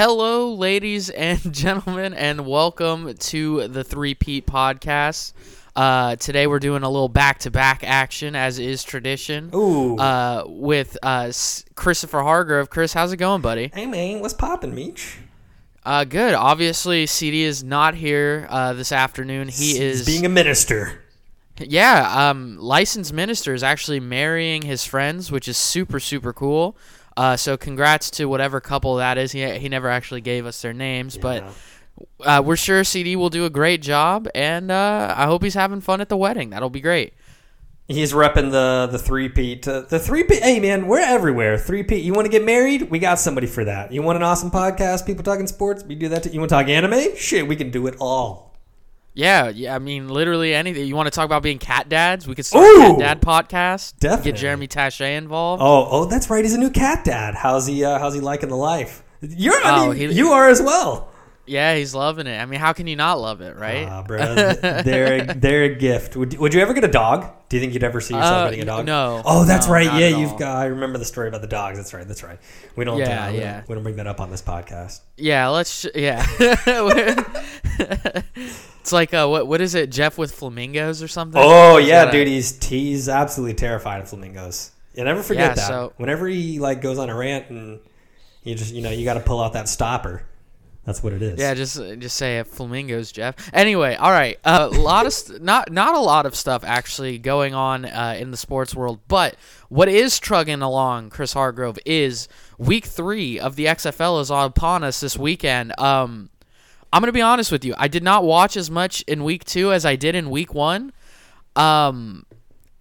Hello, ladies and gentlemen, and welcome to the Three Pete Podcast. Uh, today we're doing a little back-to-back action, as is tradition. Ooh. Uh, with uh, Christopher Hargrove. Chris, how's it going, buddy? hey man, what's poppin', Meech? Uh, good. Obviously, CD is not here uh, this afternoon. He He's is being a minister. Yeah, um, licensed minister is actually marrying his friends, which is super super cool. Uh, so congrats to whatever couple that is. He he never actually gave us their names, but uh, we're sure CD will do a great job, and uh, I hope he's having fun at the wedding. That'll be great. He's repping the the three peat. Uh, the three peat. Hey man, we're everywhere. Three peat. You want to get married? We got somebody for that. You want an awesome podcast? People talking sports? We do that. Too. You want to talk anime? Shit, we can do it all. Yeah, yeah. I mean, literally anything. You want to talk about being cat dads? We could start Ooh! a cat dad podcast. Definitely. Get Jeremy Taché involved. Oh, oh, that's right. He's a new cat dad. How's he? Uh, how's he liking the life? You're. I Oh, mean, he- you are as well. Yeah, he's loving it. I mean, how can you not love it, right? Ah, bro, they're they're a gift. Would, would you ever get a dog? Do you think you'd ever see yourself Uh, getting a dog? no. Oh, that's No, right. Yeah, you've got. I remember the story about the dogs. That's right. That's right. We don't. Yeah, uh, we yeah. Don't, we don't bring that up on this podcast. Yeah, let's. Yeah. it's like uh, what what is it? Jeff with flamingos or something? Oh yeah, that a- dude. He's he's absolutely terrified of flamingos. You never forget Yeah, that. so- Whenever he like goes on a rant and you just you know you got to pull out that stopper. That's what it is. Yeah, just just say uh, flamingos, Jeff. Anyway, all right. A lot of st- not not a lot of stuff actually going on uh, in the sports world, but what is trugging along, Chris Hargrove, is week three of the XFL is upon us this weekend. Um, I'm gonna be honest with you. I did not watch as much in week two as I did in week one. Um,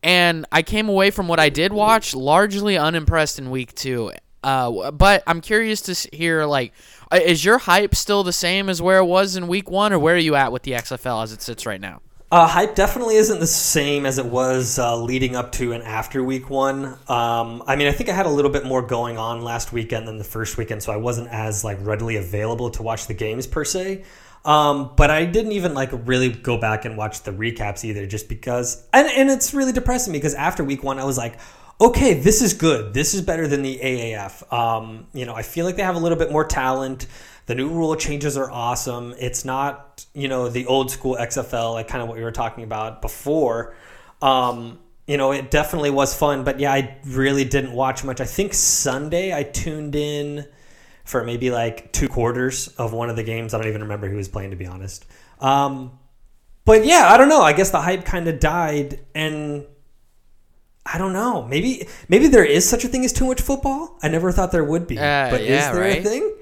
and I came away from what I did watch largely unimpressed in week two. Uh, but I'm curious to hear like, uh, is your hype still the same as where it was in week one, or where are you at with the XFL as it sits right now? Uh, hype definitely isn't the same as it was uh, leading up to and after week one. Um, I mean, I think I had a little bit more going on last weekend than the first weekend, so I wasn't as like readily available to watch the games per se. Um, but I didn't even like really go back and watch the recaps either, just because. And, and it's really depressing because after week one, I was like, okay, this is good. This is better than the AAF. Um, you know, I feel like they have a little bit more talent. The new rule changes are awesome. It's not, you know, the old school XFL, like kind of what we were talking about before. Um, you know, it definitely was fun, but yeah, I really didn't watch much. I think Sunday I tuned in for maybe like two quarters of one of the games. I don't even remember who was playing, to be honest. Um, but yeah, I don't know. I guess the hype kind of died, and I don't know. Maybe maybe there is such a thing as too much football. I never thought there would be. Uh, but yeah, is there right? a thing?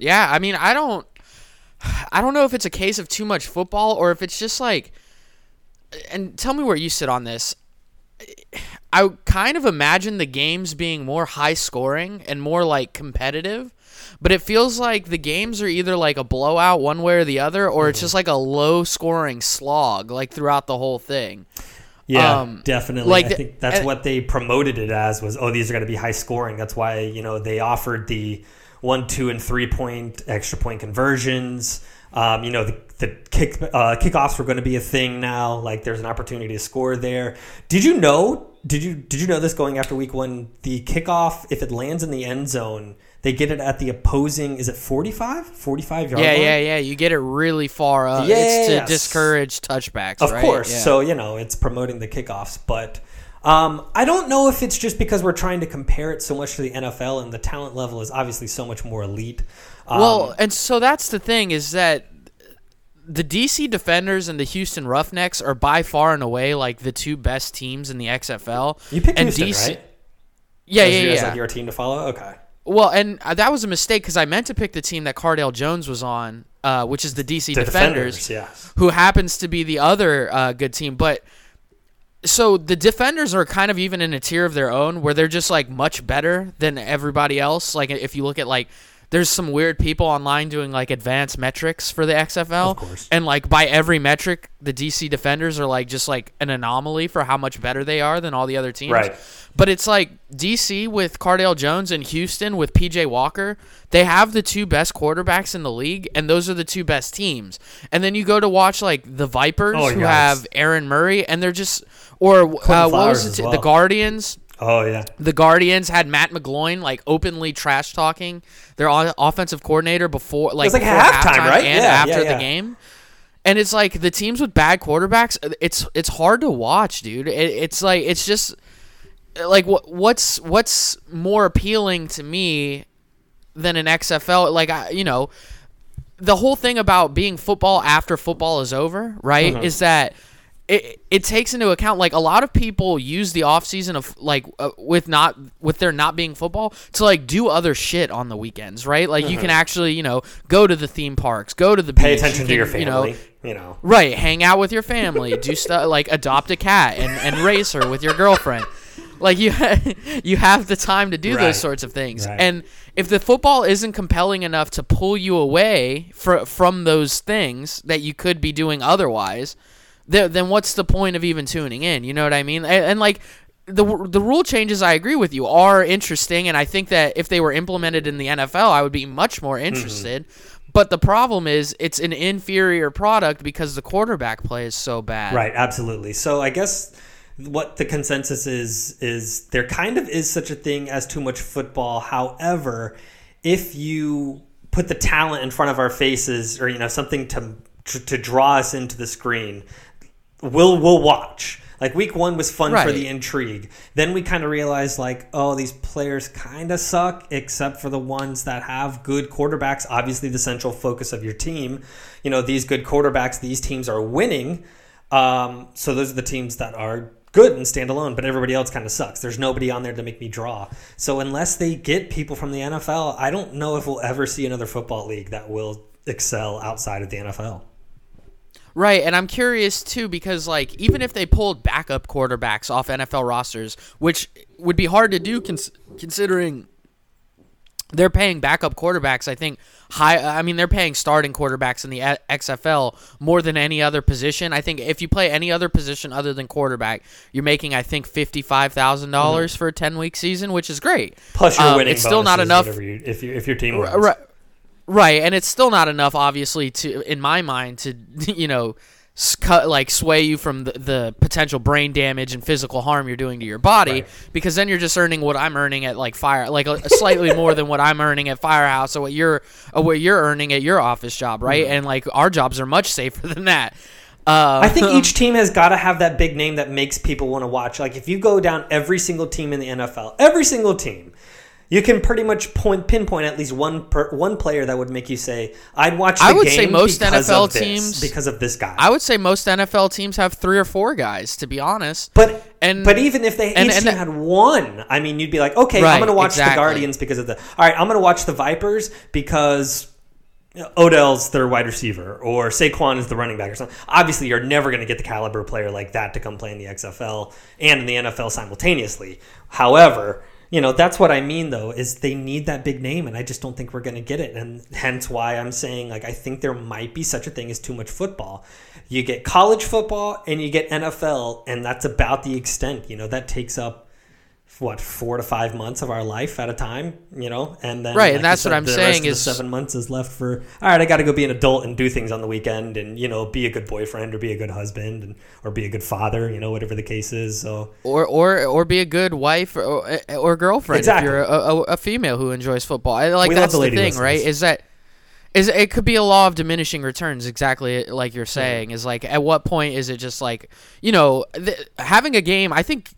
Yeah, I mean, I don't, I don't know if it's a case of too much football or if it's just like, and tell me where you sit on this. I kind of imagine the games being more high scoring and more like competitive, but it feels like the games are either like a blowout one way or the other, or Mm-hmm. it's just like a low scoring slog like throughout the whole thing. Yeah, Um, definitely. like I think that's and- what they promoted it as was oh these are going to be high scoring. That's why you know they offered the one, two, and three point extra point conversions. Um, you know the, the kick uh, kickoffs were going to be a thing now. Like there's an opportunity to score there. Did you know? Did you did you know this going after week one? The kickoff if it lands in the end zone. They get it at the opposing, is it 45? 45 yard Yeah, line? yeah, yeah. Yeah. You get it really far up. Yeah, It's Yes. to discourage touchbacks, Of right? course. Yeah. So, you know, it's promoting the kickoffs. But um, I don't know if it's just because we're trying to compare it so much to the NFL and the talent level is obviously so much more elite. Um, Well, and so that's the thing is that the DC Defenders and the Houston Roughnecks are by far and away like the two best teams in the XFL. you picked and Houston, DC right? Yeah, yeah, yeah. like your team to follow? Okay. Well, and uh, that was a mistake because I meant to pick the team that Cardale Jones was on, uh, which is the DC The Defenders, defenders, yeah. who happens to be the other uh, good team. But so the Defenders are kind of even in a tier of their own where they're just like much better than everybody else. Like if you look at like, there's some weird people online doing like advanced metrics for the XFL, Of course. and like by every metric, the DC Defenders are like just like an anomaly for how much better they are than all the other teams. Right. But it's like DC with Cardale Jones and Houston with PJ Walker. They have the two best quarterbacks in the league, and those are the two best teams. And then you go to watch like the Vipers, Oh, who have Aaron Murray, and they're just or uh, what was it? well. The Guardians. Oh yeah. The Guardians had Matt McGloin like openly trash talking their offensive coordinator before like, like before halftime, right? and Yeah, after yeah, yeah. the game. And it's like the teams with bad quarterbacks. It's it's hard to watch, dude. It, it's like it's just like what what's what's more appealing to me than an XFL? Like I, you know, the whole thing about being football after football is over, right? Mm-hmm. Is that it, it takes into account like a lot of people use the off season of like uh, with not with there not being football to like do other shit on the weekends, right? Like you can actually you know go to the theme parks, go to the Mm-hmm. Pay beach, attention you to your family. you know, You know. Right, hang out with your family, do stuff like adopt a cat and, and race her with your girlfriend. Like you, you have the time to do Right. those sorts of things. Right. And if the football isn't compelling enough to pull you away fr- from those things that you could be doing otherwise, th- then what's the point of even tuning in? You know what I mean? And, and like the the rule changes, I agree with you, are interesting, and I think that if they were implemented in the NFL, I would be much more mm-hmm. interested. But the problem is, it's an inferior product because the quarterback play is so bad. Right, absolutely. So I guess what the consensus is is there kind of is such a thing as too much football. However, if you put the talent in front of our faces or you know something to to draw us into the screen, we'll we'll watch. Like week one was fun for the intrigue. Then we kind of realized like, oh, these players kind of suck, except for the ones that have good quarterbacks. Obviously, the central focus of your team. You know, these good quarterbacks, these teams are winning. Um, so those are the teams that are good and stand alone, but everybody else kind of sucks. There's nobody on there to make me draw. So unless they get people from the NFL, I don't know if we'll ever see another football league that will excel outside of the NFL. Right, and I'm curious too because like even if they pulled backup quarterbacks off NFL rosters, which would be hard to do cons- considering they're paying backup quarterbacks. I think high. Uh, I mean, they're paying starting quarterbacks in the uh, A- XFL more than any other position. I think if you play any other position other than quarterback, you're making I think fifty five thousand dollars mm-hmm. for a ten week season, which is great. Plus, you're Um, winning. It's still not enough. you- if you, if your team wins. Right, right, and it's still not enough, obviously, to in my mind to you know, cut like sway you from the, the potential brain damage and physical harm you're doing to your body, Right. because then you're just earning what I'm earning at like fire, like a, slightly more than what I'm earning at Firehouse, or what you're or what you're earning at your office job, right? And like our jobs are much safer than that. Uh, I think each team has got to have that big name that makes people want to watch. Like if you go down every single team in the NFL, every single team, you can pretty much point pinpoint at least one per, one player that would make you say, "I'd watch." The I would say most NFL this, teams- because of this guy. I would say most NFL teams have three or four guys, to be honest. But And- but even if they and- each and team had one, I mean, you'd be like, okay, I'm going to watch the. Guardians because of the. All right, I'm going to watch the Vipers because Odell's their wide receiver or Saquon is the running back or something. Obviously, you're never going to get the caliber player like that to come play in the XFL and in the NFL simultaneously. However. You know that's what I mean though is they need that big name and I just don't think we're going to get it and hence why I'm saying like I think there might be such a thing as too much football. You get college football and you get NFL and that's about the extent. You know that takes up what four to five months of our life at a time. You know, and then Right, and like you that's what said, I'm the saying rest of the is- seven months is left for all right. I got to go be an adult and do things on the weekend and you know be a good boyfriend or be a good husband and or be a good father. You know whatever the case is. So or or or be a good wife or, or girlfriend Exactly. if you're a, a, a female who enjoys football. I, like We that's the the, thing, listeners. right? Is that is it could be a law of diminishing returns, exactly like you're saying. Is like at what point is it just like you know th- having a game? I think.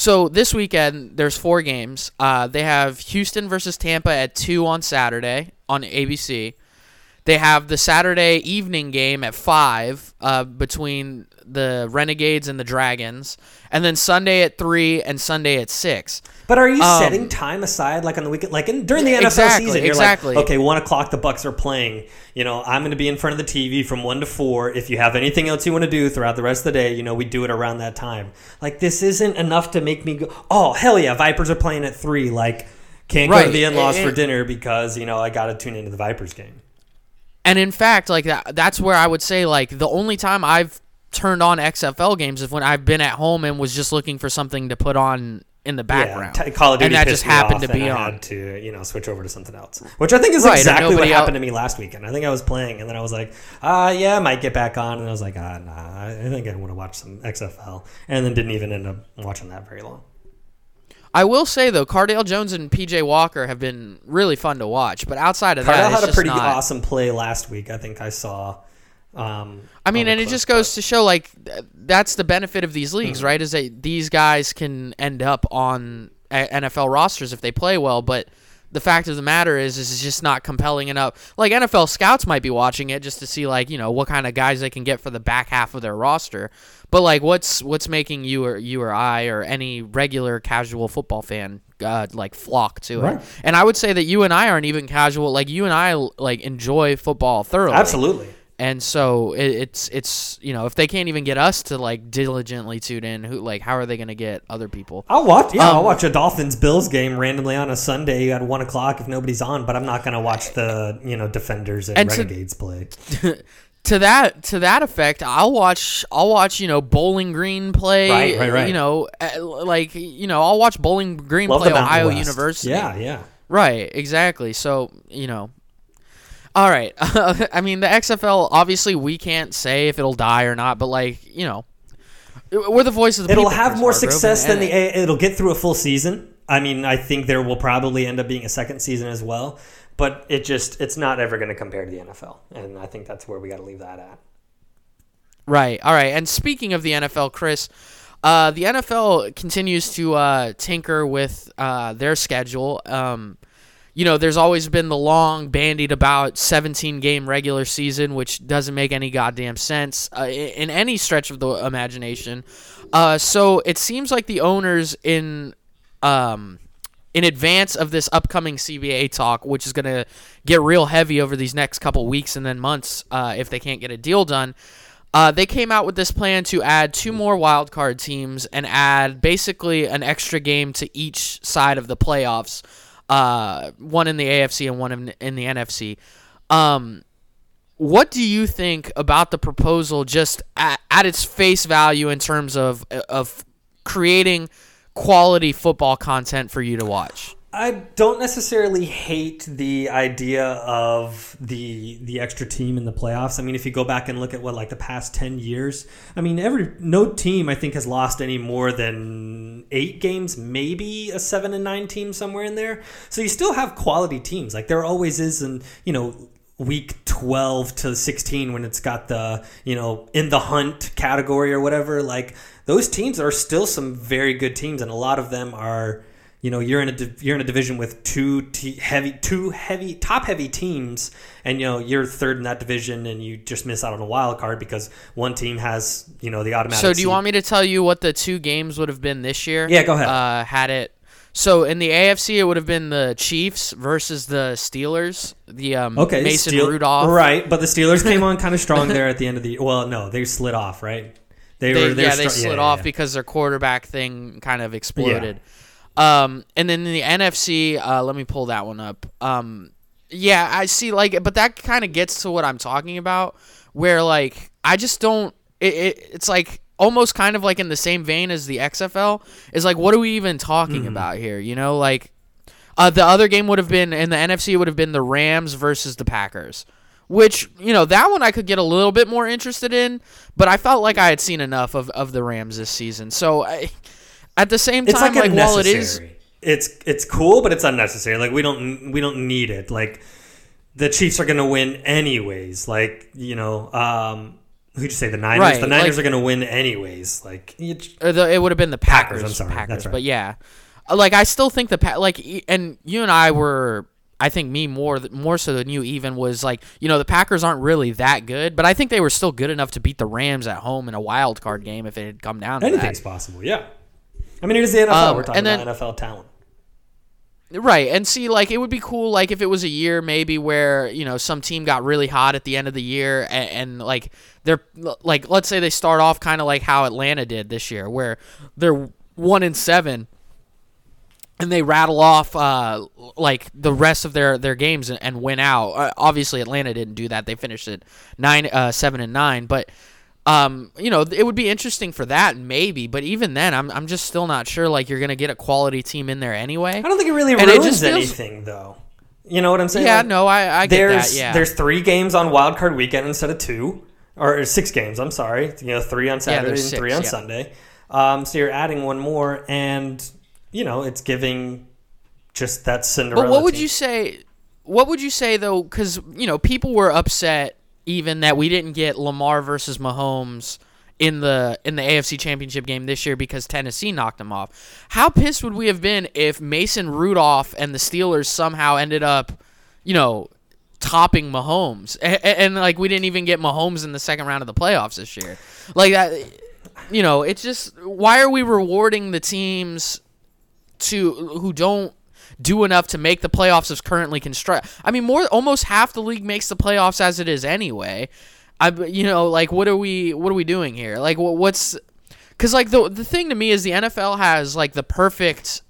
So this weekend, there's four games. Uh, they have Houston versus Tampa at two on Saturday on ABC. They have the Saturday evening game at five uh, between the Renegades and the Dragons, and then Sunday at three and Sunday at six. But are you Um, setting time aside, like on the weekend, like in, during the NFL Exactly, season? You're exactly. like, okay, one o'clock, the Bucks are playing. You know, I'm going to be in front of the TV from one to four. If you have anything else you want to do throughout the rest of the day, you know, we do it around that time. Like this isn't enough to make me go, oh hell yeah, Vipers are playing at three. Like can't go to the in-laws for dinner because you know I got to tune into the Vipers game. And in fact, like that, that's where I would say like the only time I've turned on XFL games is when I've been at home and was just looking for something to put on in the background. Yeah, Call of Duty and that just happened to be I on. had to you know switch over to something else, which I think is Right, exactly what happened to me last weekend. I think I was playing and then I was like, ah, yeah, I might get back on, and I was like, ah, nah, I think I want to watch some XFL, and then didn't even end up watching that very long. I will say though, Cardale Jones and PJ Walker have been really fun to watch. But outside of that, Cardale it's had a pretty not- awesome play last week. I think I saw. Um, I mean, and it just goes to show like th- that's the benefit of these leagues, right? Is that these guys can end up on a- NFL rosters if they play well, but the fact of the matter is, is it's just not compelling enough. Like NFL scouts might be watching it just to see like you know what kind of guys they can get for the back half of their roster, but like what's what's making you or you or I or any regular casual football fan uh, like flock to Right. it? And I would say that you and I aren't even casual. Like you and I like enjoy football thoroughly. Absolutely. And so it, it's it's you know if they can't even get us to like diligently tune in, who like how are they going to get other people? I'll watch. Yeah, I'll Um, watch a Dolphins Bills game randomly on a Sunday at one o'clock if nobody's on. But I'm not going to watch the you know Defenders and, And to- Renegades play. To that to that effect, I'll watch I'll watch you know Bowling Green play. Right, right, right. You know, uh, like you know I'll watch Bowling Green Love play Ohio West. University. Yeah, yeah. Right, exactly. So, you know. All right. I mean, the XFL, obviously, we can't say if it'll die or not, but, like, you know, we're the voice of the people. It'll people. have Chris more Hargrove, success than the. A- It'll get through a full season. I mean, I think there will probably end up being a second season as well. But it just it's not ever going to compare to the NFL, and I think that's where we got to leave that at. Right. All right. And speaking of the NFL, Chris, uh, the NFL continues to uh, tinker with uh, their schedule. Um, you know, there's always been the long bandied about 17 game regular season, which doesn't make any goddamn sense uh, in any stretch of the imagination. Uh, so it seems like the owners in um, in advance of this upcoming CBA talk, which is going to get real heavy over these next couple weeks and then months uh, if they can't get a deal done. Uh, they came out with this plan to add two more wild card teams and add basically an extra game to each side of the playoffs, uh, one in the AFC and one in, in the NFC. Um, what do you think about the proposal, just at, at its face value in terms of of creating quality football content for you to watch? I don't necessarily hate the idea of the the extra team in the playoffs. I mean, if you go back and look at what like the past ten years, I mean, every no team I think has lost any more than eight games, maybe a seven and nine team somewhere in there. So you still have quality teams. Like there always is, and you know. Week 12 to 16, when it's got the, you know, in the hunt category or whatever, like those teams are still some very good teams, and a lot of them are, you know you're in a you're in a division with two te- heavy two heavy top heavy teams and you know you're third in that division and you just miss out on a wild card because one team has you know the automatic So, do you seed. want me to tell you what the two games would have been this year? Yeah, go ahead. Uh, had it. So in the AFC, it would have been the Chiefs versus the Steelers. The um, okay Mason Steel- Rudolph. right but the Steelers came on kind of strong there at the end of the well no they slid off right they, They, were they yeah, were they str- slid yeah, off yeah. because their quarterback thing kind of exploded. Um, and then in the NFC, uh, let me pull that one up. Um, yeah, I see. Like, but that kind of gets to what I'm talking about, where like I just don't. It, it, it's like almost kind of like in the same vein as the XFL. Is like, what are we even talking about here? You know, like uh, the other game would have been in the NFC. It would have been the Rams versus the Packers, which you know that one I could get a little bit more interested in. But I felt like I had seen enough of, of the Rams this season. So I, at the same it's time, like, like, while it is, it's it's cool but it's unnecessary like we don't we don't need it like the Chiefs are going to win anyways like you know um who'd you say the Niners Right, the Niners like- are going to win anyways like it, or the, it would have been the Packers. Packers, I'm sorry, Packers, that's right. but yeah, Uh, like I still think the pa- like and you and I were. I think me more more so than you even was like you know the Packers aren't really that good, but I think they were still good enough to beat the Rams at home in a wild card game if it had come down to that. anything's possible yeah I mean it is the NFL Um, we're talking then- about NFL talent Right, and see, like it would be cool, like if it was a year maybe where you know some team got really hot at the end of the year, and, and like they're like, let's say they start off kind of like how Atlanta did this year, where they're one in seven, and they rattle off uh, like the rest of their their games and, and win out. Uh, obviously, Atlanta didn't do that; they finished at nine, uh, seven and nine, but. Um, you know, it would be interesting for that, maybe, but even then, I'm, I'm just still not sure. Like, you're gonna get a quality team in there anyway. I don't think it really And it ruins just feels- anything though you know what I'm saying Yeah, Like, no, I, I get there's that. Yeah, there's three games on wild card weekend instead of two or six games i'm sorry you know three on saturday and there's three on yeah. sunday um, so you're adding one more and you know, it's giving just that Cinderella. But what would team. you say? What would you say though? Because you know people were upset even that we didn't get Lamar versus Mahomes in the in the AFC Championship game this year because Tennessee knocked him off. How pissed would we have been if Mason Rudolph and the Steelers somehow ended up, you know, topping Mahomes and, and like we didn't even get Mahomes in the second round of the playoffs this year? Like that, you know, it's just why are we rewarding the teams to who don't do enough to make the playoffs as currently construct. I mean, more almost half the league makes the playoffs as it is anyway. I you know like what are we what are we doing here? Like wh- what's because like the the thing to me is the NFL has like the perfect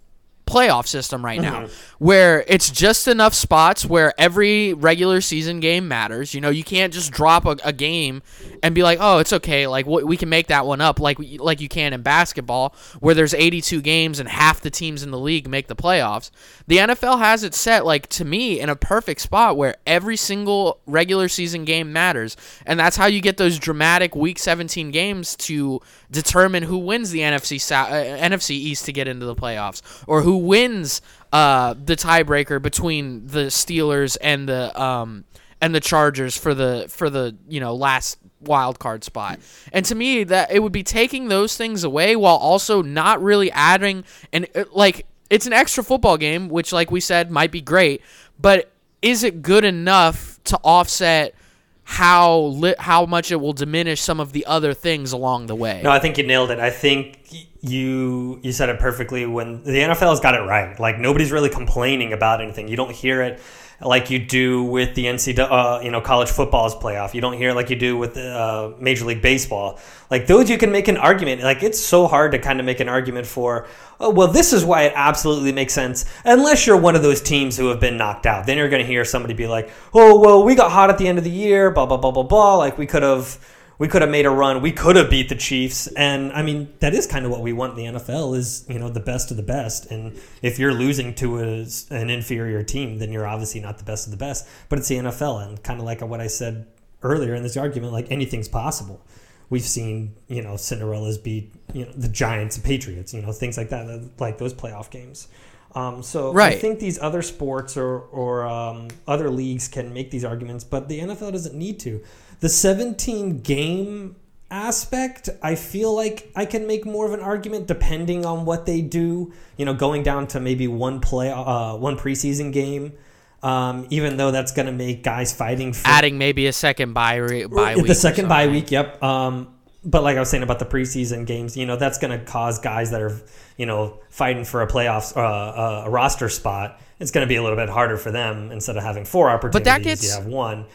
playoff system right now mm-hmm. where it's just enough spots where every regular season game matters. You know, you can't just drop a, a game and be like, "Oh, it's okay. Like w- we can make that one up like we- like you can in basketball where there's 82 games and half the teams in the league make the playoffs." The NFL has it set like to me in a perfect spot where every single regular season game matters. And that's how you get those dramatic week 17 games to determine who wins the NFC uh, NFC East to get into the playoffs or who wins uh, the tiebreaker between the Steelers and the um, and the Chargers for the for the you know last wild card spot. And to me that it would be taking those things away while also not really adding and uh, like it's an extra football game which like we said might be great, but is it good enough to offset how li- how much it will diminish some of the other things along the way? No, I think you nailed it. I think you you said it perfectly when the NFL has got it right. Like nobody's really complaining about anything. You don't hear it like you do with the NCAA, uh, you know, college football's playoff. You don't hear like you do with uh, Major League Baseball. Like those, you can make an argument. Like it's so hard to kind of make an argument for. Oh, well, this is why it absolutely makes sense. Unless you're one of those teams who have been knocked out, then you're going to hear somebody be like, "Oh, well, we got hot at the end of the year." Blah blah blah blah blah. Like we could have we could have made a run. We could have beat the Chiefs, and I mean that is kind of what we want in the NFL is you know the best of the best. And if you're losing to a, an inferior team, then you're obviously not the best of the best. But it's the NFL, and kind of like what I said earlier in this argument, like anything's possible. We've seen you know Cinderella's beat you know the Giants, and Patriots, you know things like that, like those playoff games. Um, so I think these other sports or or um, other leagues can make these arguments, but the NFL doesn't need to. The 17 game aspect, I feel like I can make more of an argument depending on what they do. You know, going down to maybe one play, uh, one preseason game. Um, even though that's going to make guys fighting for Adding maybe a second bye, re- bye week. the second bye week. Yep. Um, but like I was saying about the preseason games, you know, that's going to cause guys that are, you know, fighting for a playoffs, uh, uh, a roster spot. It's going to be a little bit harder for them instead of having four opportunities. that gets- you have one.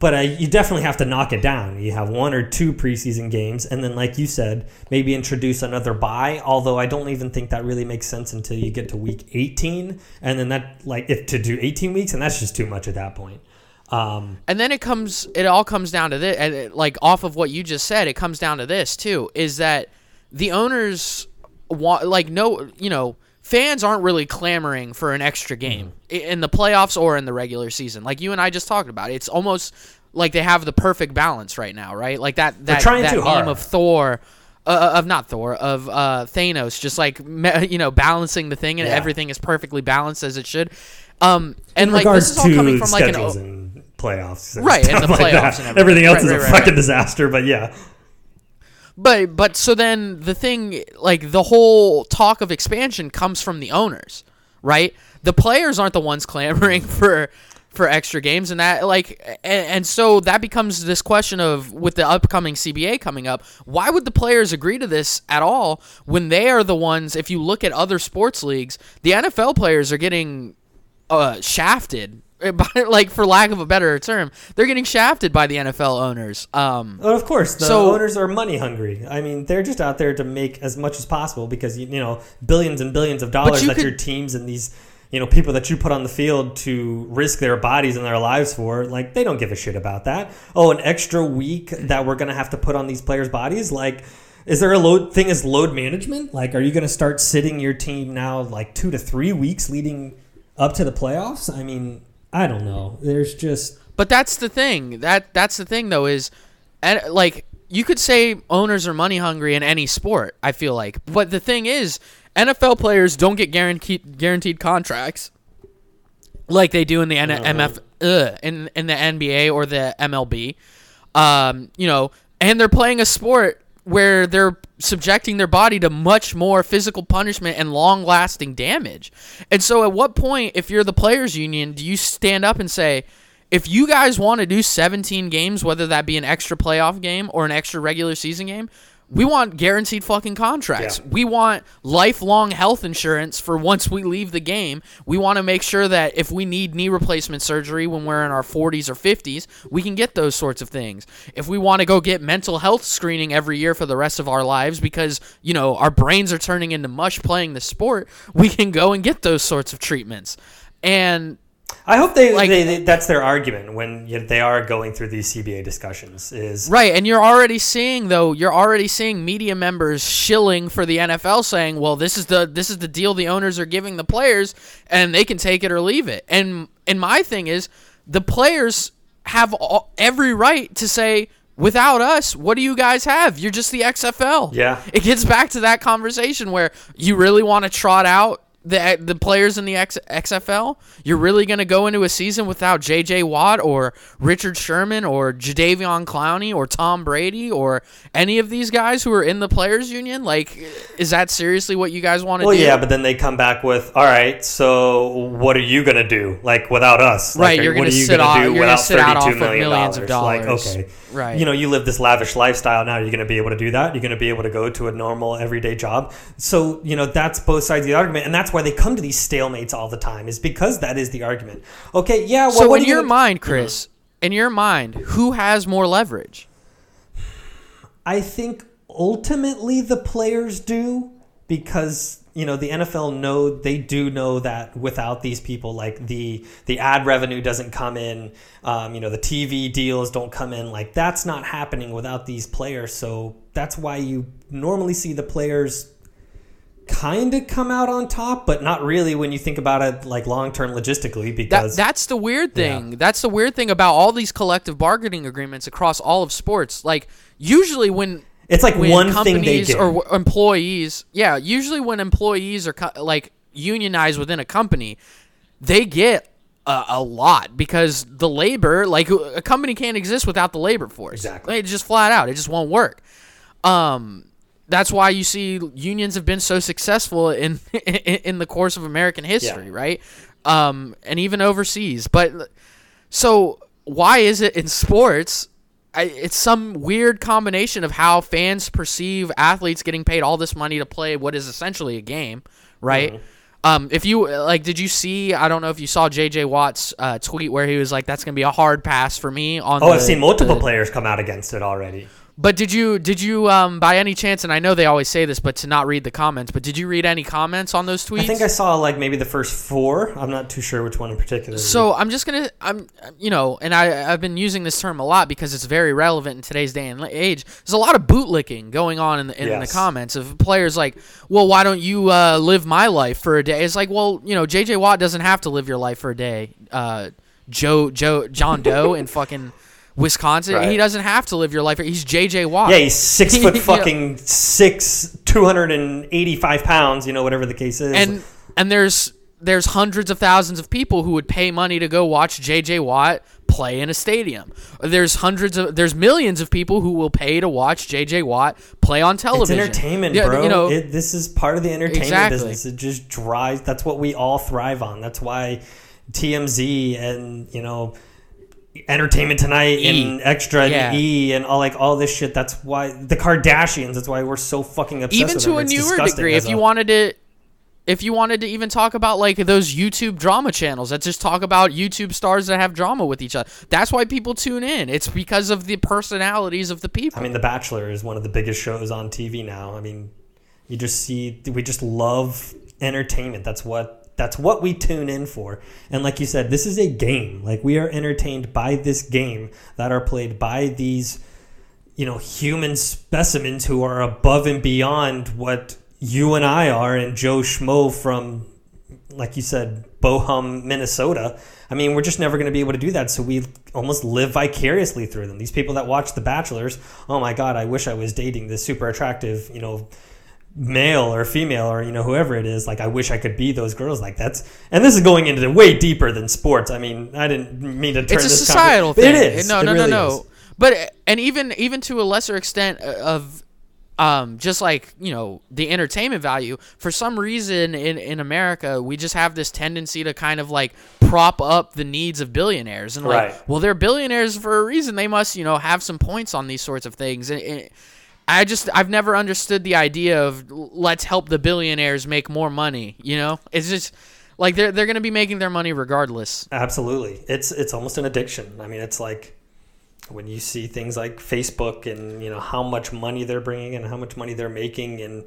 But uh, you definitely have to knock it down. You have one or two preseason games, and then, like you said, maybe introduce another bye. Although I don't even think that really makes sense until you get to week 18, and then that, like, if to do 18 weeks, and that's just too much at that point. Um, And then it comes, it all comes down to this, and it, like off of what you just said, it comes down to this too: is that the owners want, like, no, you know, fans aren't really clamoring for an extra game i in the playoffs or in the regular season. Like you and I just talked about, it's almost like they have the perfect balance right now, right? Like that that trying that meme hard. of Thor. Uh, of not Thor of uh, Thanos, just like you know, balancing the thing, and Yeah. everything is perfectly balanced as it should. Um, and in like this is all coming from like an playoffs, and Right, and the like playoffs that. and everything. everything else Right, is right, a right, fucking disaster. But yeah, But but so then the thing like the whole talk of expansion comes from the owners, right? The players aren't the ones clamoring for for extra games and that like and, and so that becomes this question of with the upcoming CBA coming up, why would the players agree to this at all when they are the ones if you look at other sports leagues, the NFL players are getting uh shafted like for lack of a better term, they're getting shafted by the NFL owners. Um Well, of course, the So- owners are money hungry. I mean, they're just out there to make as much as possible because you, you know billions and billions of dollars you that could- your teams and these you know people that you put on the field to risk their bodies and their lives for, like they don't give a shit about that. Oh, an extra week that we're gonna have to put on these players' bodies, like. Is there a load thing as load management? Like, are you going to start sitting your team now like two to three weeks leading up to the playoffs? I mean, I don't know. There's just But that's the thing. That that's the thing though is, and like you could say owners are money hungry in any sport. I feel like, but the thing is, NFL players don't get guaranteed guaranteed contracts like they do in the N- MF ugh, in in the NBA or the MLB. Um, you know, and they're playing a sport where they're subjecting their body to much more physical punishment and long lasting damage. And so at what point if you're the players union do you stand up and say if you guys want to do 17 games whether that be an extra playoff game or an extra regular season game we want guaranteed fucking contracts. Yeah. We want lifelong health insurance for once we leave the game. We want to make sure that if we need knee replacement surgery when we're in our 40s or 50s, we can get those sorts of things. If we want to go get mental health screening every year for the rest of our lives because, you know, our brains are turning into mush playing the sport, we can go and get those sorts of treatments. And I hope they, Like- they, they that's their argument when you they are going through these CBA discussions is Right, and you're already seeing though, you're already seeing media members shilling for the NFL saying, "Well, this is the this is the deal the owners are giving the players and they can take it or leave it." And and my thing is, the players have all, every right to say, "Without us, what do you guys have? You're just the XFL." Yeah. It gets back to that conversation where you really want to trot out the uh, the players in the X, XFL. You're really going to go into a season without J.J. Watt or Richard Sherman or Jadeveon Clowney or Tom Brady or any of these guys who are in the players union. Like, is that seriously what you guys want to well do? Well, yeah but then they come back with all right so what are you gonna do like without us like, Right, you're are you sit off- you're without sit out 32 off of million millions of like okay Right. you know you live this lavish lifestyle now you're gonna be able to do that you're gonna be able to go to a normal everyday job so you know that's both sides of the argument and that's why they come to these stalemates all the time is because that is the argument. Okay yeah well so what in you your gonna- mind, Chris, in your mind, who has more leverage? I think ultimately the players do because you know the NFL know they do know that without these people like the the ad revenue doesn't come in um, you know the TV deals don't come in like that's not happening without these players. So that's why you normally see the players kind of come out on top but not really when you think about it like long term logistically That, because that's the weird thing. That's the weird thing about all these collective bargaining agreements across all of sports. Like usually when it's like when one thing they companies or employees, yeah, usually when employees are co- like unionized within a company, they get a, a lot because the labor, like a company can't exist without the labor force. Exactly. It just flat out, it just won't work. Um, that's why you see unions have been so successful in in the course of American history, Yeah. right? Um, and even overseas. But so why is it in sports? I, it's some weird combination of how fans perceive athletes getting paid all this money to play what is essentially a game, right? Mm-hmm. Um, if you like, did you see? I don't know if you saw J.J. Watt's uh, tweet where he was like, "That's gonna be a hard pass for me." On oh the, I've seen multiple the- players come out against it already but did you did you um by any chance? And I know they always say this, but to not read the comments. But did you read any comments on those tweets? I think I saw like maybe the first four. I'm not too sure which one in particular. So I'm just gonna I'm you know, and I I've been using this term a lot because it's very relevant in today's day and age. There's a lot of bootlicking going on in the, in the Yes. comments of players like, well, why don't you uh, live my life for a day? It's like, well, you know, J.J. Watt doesn't have to live your life for a day. Uh, Joe Joe John Doe and fucking Wisconsin, Right. he doesn't have to live your life. He's J.J. Watt. yeah, he's six foot Yeah. fucking six, two hundred and eighty five pounds. You know, whatever the case is. and and there's there's hundreds of thousands of people who would pay money to go watch JJ Watt play in a stadium. There's hundreds of there's millions of people who will pay to watch JJ Watt play on it's television. entertainment, Yeah, bro. You know, it, this is part of the entertainment Exactly. business. It just drives. That's what we all thrive on. That's why TMZ and you know. Entertainment Tonight E. and Extra and E and all like all this shit. That's why the Kardashians. That's why we're so fucking obsessed. even to a newer degree, if you a- wanted to if you wanted to even talk about like those YouTube drama channels that just talk about YouTube stars that have drama with each other. That's why people tune in. It's because of the personalities of the people. I mean, The Bachelor is one of the biggest shows on TV now. I mean, you just see we just love entertainment. That's what that's what we tune in for. And like you said, this is a game. Like we are entertained by this game that are played by these you know, human specimens who are above and beyond what you and I are and Joe Schmo from like you said, Bohum, Minnesota. I mean, we're just never going to be able to do that. So we almost live vicariously through them. These people that watch The Bachelors, oh my God, I wish I was dating this super attractive, you know, male or female or you know whoever it is like i wish i could be those girls like that's and this is going into way deeper than sports i mean i didn't mean to turn it's a this societal thing. it is No, It no, really no, is. no. But and even even to a lesser extent of um just like you know the entertainment value for some reason in in america we just have this tendency to kind of like prop up the needs of billionaires and like Right. well they're billionaires for a reason they must you know have some points on these sorts of things and, and i just i've never understood the idea of let's help the billionaires make more money you know it's just like they're, they're gonna be making their money regardless Absolutely. It's it's almost an addiction. I mean, it's like when you see things like Facebook and you know how much money they're bringing and how much money they're making and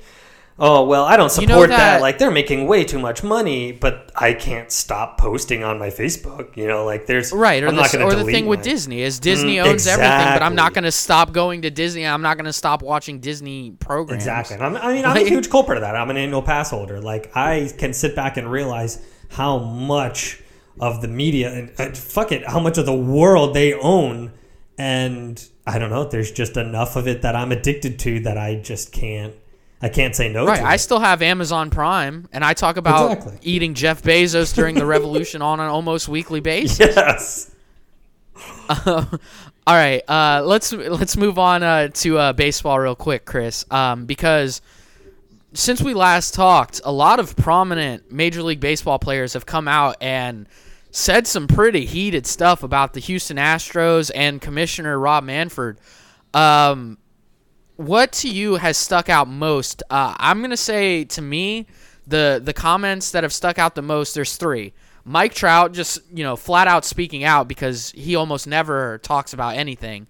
oh well, I don't support You know that. that- Like they're making way too much money, but I can't stop posting on my Facebook. You know, like there's Right, or, I'm the, or the thing with Disney is Disney Mm, owns everything, but I'm not going to stop going to Disney. I'm not going to stop watching Disney programs. Exactly. I'm, I mean, I'm a huge culprit of that. I'm an annual pass holder. Like, I can sit back and realize how much of the media and uh, fuck it, how much of the world they own. And I don't know. There's just enough of it that I'm addicted to that I just can't. I can't say no Right, to. I still have Amazon Prime, and I talk about Exactly. eating Jeff Bezos during the revolution on an almost weekly basis. yes. All right, uh, let's let's move on uh, to uh, baseball real quick, Chris, um, because since we last talked, a lot of prominent Major League Baseball players have come out and said some pretty heated stuff about the Houston Astros and Commissioner Rob Manfred. Um, what to you has stuck out most? Uh, I'm gonna say to me, the the comments that have stuck out the most. There's three. Mike Trout just you know flat out speaking out because he almost never talks about anything.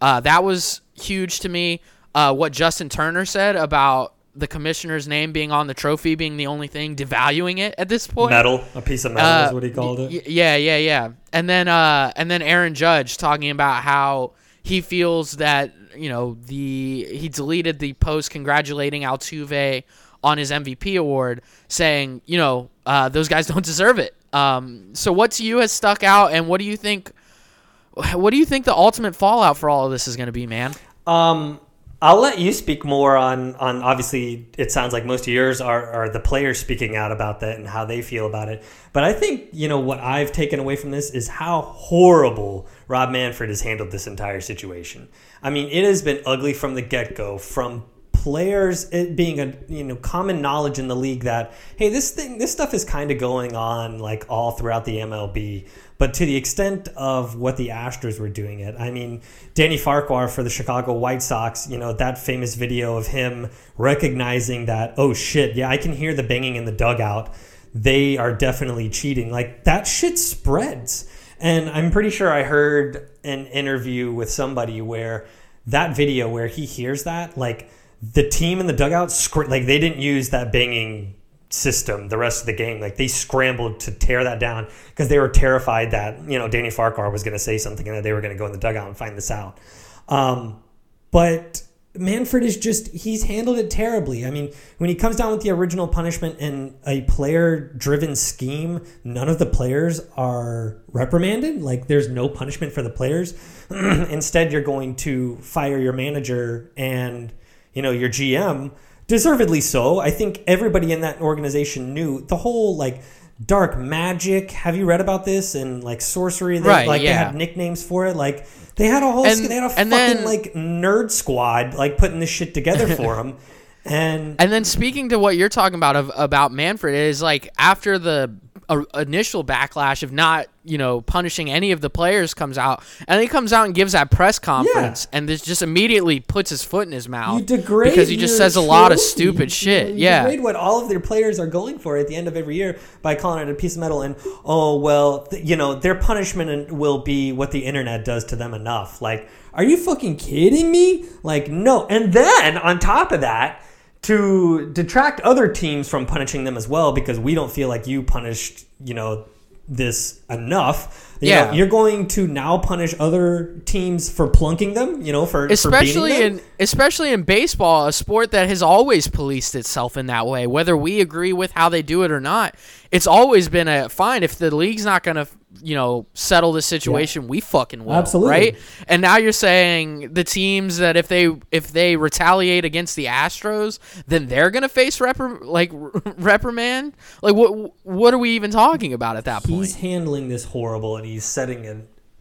Uh, that was huge to me. Uh, what Justin Turner said about the commissioner's name being on the trophy being the only thing devaluing it at this point. Metal. A piece of metal Uh, is what he called it. y- yeah, yeah, yeah. And then uh and then Aaron Judge talking about how he feels that, you know, the he deleted the post congratulating Altuve on his MVP award saying, you know, uh, those guys don't deserve it. Um so what to you has stuck out and what do you think what do you think the ultimate fallout for all of this is going to be, man? Um, I'll let you speak more on on. Obviously, it sounds like most of yours are are the players speaking out about that and how they feel about it. But I think you know what I've taken away from this is how horrible Rob Manfred has handled this entire situation. I mean, it has been ugly from the get go. From players it being a you know common knowledge in the league that hey this thing this stuff is kind of going on like all throughout the MLB but to the extent of what the Astros were doing it I mean Danny Farquhar for the Chicago White Sox you know that famous video of him recognizing that oh shit yeah I can hear the banging in the dugout they are definitely cheating like that shit spreads and I'm pretty sure I heard an interview with somebody where that video where he hears that like the team in the dugout scr- like they didn't use that banging system the rest of the game. Like they scrambled to tear that down because they were terrified that you know Danny Farquhar was going to say something and that they were going to go in the dugout and find this out. Um, but Manfred is just he's handled it terribly. I mean, when he comes down with the original punishment and a player driven scheme, none of the players are reprimanded. Like there's no punishment for the players. Instead, you're going to fire your manager and you know your GM, deservedly so. I think everybody in that organization knew the whole like dark magic. Have you read about this and like sorcery? They, Right, Like they yeah. had nicknames for it. Like they had a whole And- they had a fucking then- like nerd squad like putting this shit together for him. And And then speaking to what you're talking about of, about Manfred is like after the uh, initial backlash of not you know punishing any of the players comes out, and he comes out and gives that press conference, and this just immediately puts his foot in his mouth you degrade because he just says a lot of stupid You- shit. You yeah, degrade what all of their players are going for at the end of every year by calling it a piece of metal. And oh well, th- you know their punishment will be what the internet does to them enough. Like, are you fucking kidding me? Like, no. And then on top of that. To detract other teams from punishing them as well, because we don't feel like you punished, you know, this enough. You Yeah. know, you're going to now punish other teams for plunking them. You know, for for especially them? in especially in baseball, a sport that has always policed itself in that way. Whether we agree with how they do it or not, it's always been a fine if the league's not going to you know, settle the situation, we fucking will, Absolutely. right? And now you're saying the teams that if they if they retaliate against the Astros, then they're gonna face repri- like reprimand. Like what what are we even talking about at that point? He's handling this horrible, and he's setting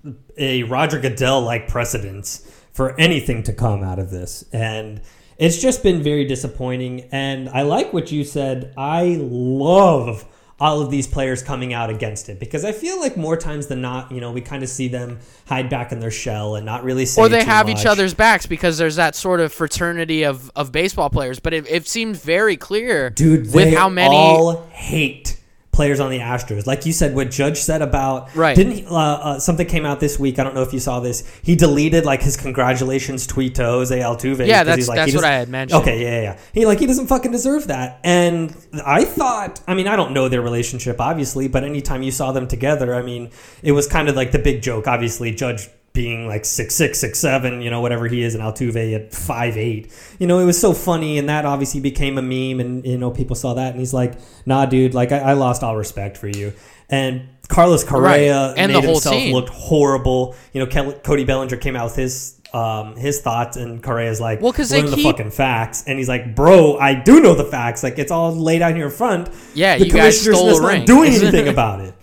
a, a Roger Goodell like precedence for anything to come out of this. And it's just been very disappointing. And I like what you said. I love all of these players coming out against it because I feel like more times than not, you know, we kind of see them hide back in their shell and not really say or they have much. each other's backs because there's that sort of fraternity of, of baseball players. But it, it seems very clear, dude with they how many all hate players on the Astros. Like you said, what Judge said about Right. Didn't he, uh, uh, something came out this week? I don't know if you saw this. He deleted like his congratulations tweet to Jose Altuve. Yeah, that's- he's like, that's what I had mentioned. Okay, yeah, yeah, yeah. He like he doesn't fucking deserve that. And I thought, I mean, I don't know their relationship obviously, but anytime you saw them together, I mean, it was kind of like the big joke. Obviously, Judge being like six six six seven, you know, whatever he is, and Altuve at five eight. You know, it was so funny, and that obviously became a meme, and you know, people saw that, and he's like, "Nah, dude, like I, I lost all respect for you." And Carlos Correa Right. And made the whole himself team. look horrible. You know, Cody Bellinger came out with his um, his thoughts, and Correa's like, Well, 'cause they "Learn the keep- fucking facts," and he's like, "Bro, I do know the facts. Like it's all laid out here in front. Yeah, the you guys stole a not ring." doing anything about it."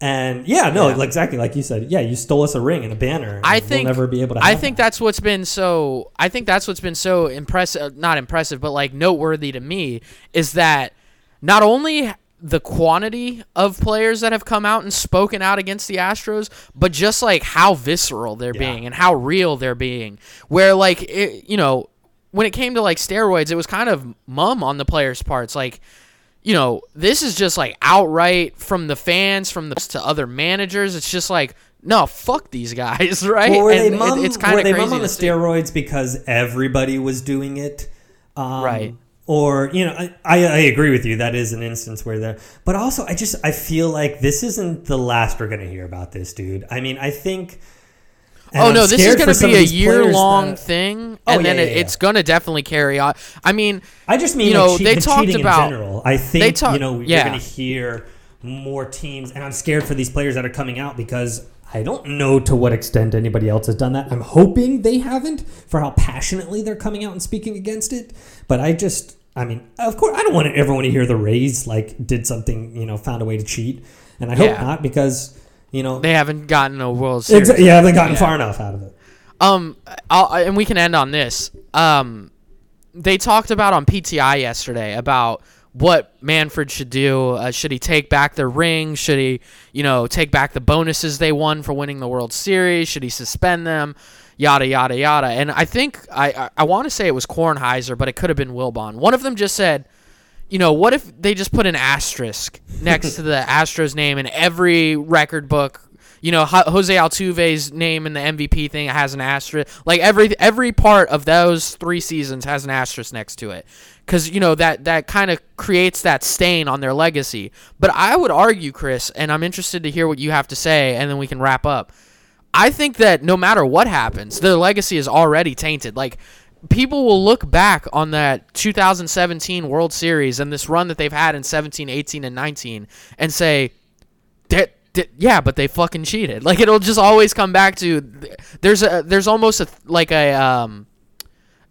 And yeah, no, Yeah. exactly like you said. Yeah, you stole us a ring and a banner. I think we'll never be able to. I think that. that's what's been so. I think that's what's been so impressive. Not impressive, but like noteworthy to me is that not only the quantity of players that have come out and spoken out against the Astros, but just like how visceral they're Yeah. being and how real they're being. Where like it, you know, when it came to like steroids, it was kind of mum on the players' parts, like you know, this is just like outright from the fans, from the to other managers. It's just like, no, fuck these guys, right? Well, were they And it- mum? it's kind were of they crazy mum on the see. steroids because everybody was doing it, um, Right. Or you know, I, I I agree with you. That is an instance where they're. But also, I just I feel like this isn't the last we're gonna hear about this, dude. I mean, I think. And Oh I'm no, this is going to be a year long that- thing, Oh, and yeah, then it, yeah, it's going to definitely carry on. I mean, I just mean You know, che- they the talked about- in general. I think they talk- you know yeah. you're going to hear more teams, and I'm scared for these players that are coming out because I don't know to what extent anybody else has done that. I'm hoping they haven't for how passionately they're coming out and speaking against it. But I just, I mean, of course, I don't want everyone to hear the Rays like did something, you know, found a way to cheat, and I hope Yeah. not because you know, they haven't gotten a World Series. exa- yeah, they haven't gotten Yeah. far enough out of it. Um, I'll, and we can end on this. Um, they talked about on PTI yesterday about what Manfred should do. Uh, should he take back the ring? Should he, you know, take back the bonuses they won for winning the World Series? Should he suspend them? Yada yada yada. And I think I I, I want to say it was Kornheiser, but it could have been Wilbon. One of them just said, you know, what if they just put an asterisk next to the Astros name in every record book? You know, Jose Altuve's name in the MVP thing has an asterisk. Like every every part of those three seasons has an asterisk next to it, because you know that that kind of creates that stain on their legacy. But I would argue, Chris, and I'm interested to hear what you have to say, and then we can wrap up. I think that no matter what happens, their legacy is already tainted. Like people will look back on that 2017 World Series and this run that they've had in 17, 18 and 19 and say that yeah, but they fucking cheated. Like it'll just always come back to there's a there's almost a like a um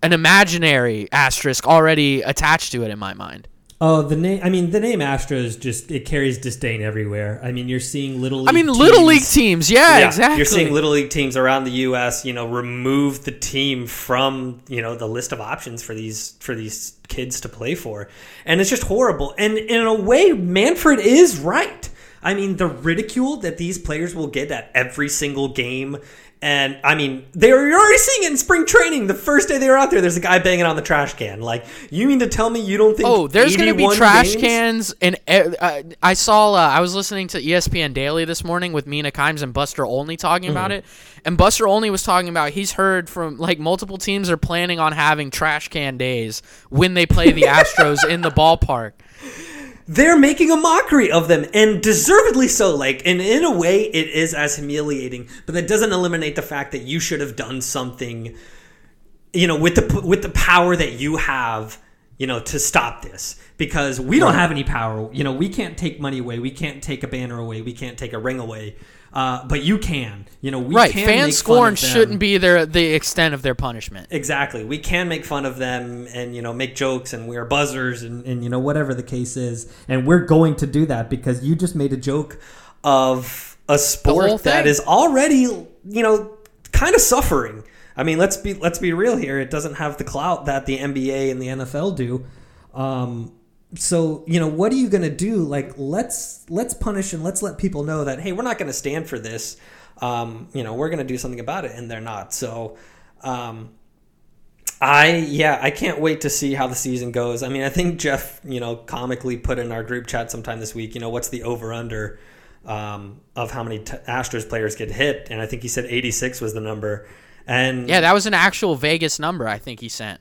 an imaginary asterisk already attached to it in my mind. Oh, the name. I mean, the name Astros just it carries disdain everywhere. I mean, you're seeing little. League I mean, little teams- league teams, yeah, exactly. You're seeing little league teams around the U.S. You know, remove the team from you know the list of options for these for these kids to play for, and it's just horrible. And in a way, Manfred is right. I mean, the ridicule that these players will get at every single game. And I mean, they were you're already seeing it in spring training. The first day they were out there, there's a guy banging on the trash can. Like, you mean to tell me you don't think? Oh, there's going to be 81 trash games- cans, and uh, I saw. Uh, I was listening to ESPN Daily this morning with Mina Kimes and Buster Olney talking about Mm-hmm. it, and Buster Olney was talking about he's heard from like multiple teams are planning on having trash can days when they play the Astros in the ballpark. They're making a mockery of them and deservedly so like and in a way it is as humiliating but that doesn't eliminate the fact that you should have done something you know with the with the power that you have you know to stop this because we don't have any power. You know we can't take money away. We can't take a banner away. We can't take a ring away Uh, but you can, you know, we right. can Fan make scorn fun of them. shouldn't be their the extent of their punishment. Exactly. We can make fun of them and, you know, make jokes and wear buzzers and, and, you know, whatever the case is. And we're going to do that because you just made a joke of a sport that is already, you know, kind of suffering. I mean, let's be let's be real here. It doesn't have the clout that the NBA and the NFL do. Um, so you know, what are you going to do? Like, let's let's punish and let's let people know that hey, we're not going to stand for this. Um, you know, we're going to do something about it, and they're not. So. Um, I yeah, I can't wait to see how the season goes. I mean, I think Jeff, you know, comically put in our group chat sometime this week. You know, what's the over under um, of how many t- Astros players get hit? And I think he said 86 was the number. And Yeah, that was an actual Vegas number. I think he sent.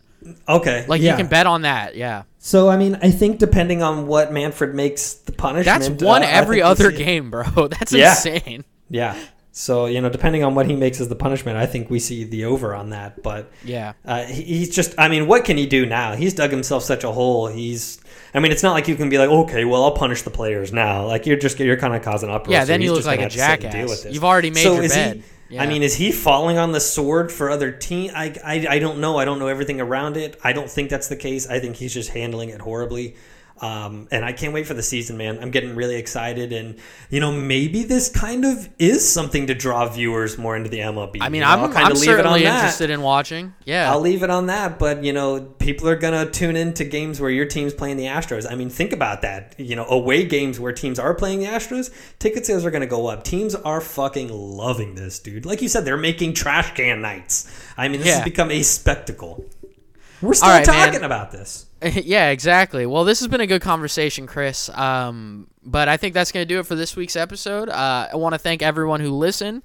okay, Like yeah. you can bet on that. Yeah, So I mean, I think depending on what Manfred makes the punishment, that's one uh, every other game, bro. That's Yeah. insane. Yeah. So you know, depending on what he makes as the punishment, I think we see the over on that. But Yeah. Uh, he, he's just, I mean, what can he do now? He's dug himself such a hole. He's, I mean, it's not like you can be like, okay, well, I'll punish the players now. Like you're just, you're kind of causing uproar. Yeah, then you look like a have to sit and deal jackass. You've already made So your is he- bed. Yeah. I mean, is he falling on the sword for other team? I, I, I don't know. I don't know everything around it. I don't think that's the case. I think he's just handling it horribly. Um, and I can't wait for the season, man. I'm getting really excited, and you know, maybe this kind of is something to draw viewers more into the MLB. I mean, You know, I'm, I'll kinda I'm leave it on certainly that. interested in watching. Yeah. I'll leave it on that, but you know, people are gonna tune into games where your team's playing the Astros. I mean, think about that. You know, away games where teams are playing the Astros, ticket sales are gonna go up. Teams are fucking loving this, dude. Like you said, they're making trash can nights. I mean, this Yeah. has become a spectacle. We're still All right, man. talking about this. yeah, exactly. Well, this has been a good conversation, Chris. Um, but I think that's going to do it for this week's episode. Uh, I want to thank everyone who listened.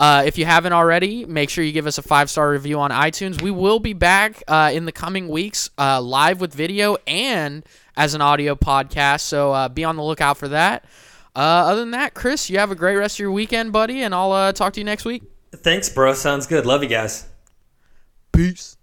Uh, if you haven't already, make sure you give us a five star review on iTunes. We will be back uh, in the coming weeks, uh, live with video and as an audio podcast. So uh, be on the lookout for that. Uh, other than that, Chris, you have a great rest of your weekend, buddy, and I'll uh, talk to you next week. Thanks, bro. Sounds good. Love you guys. Peace.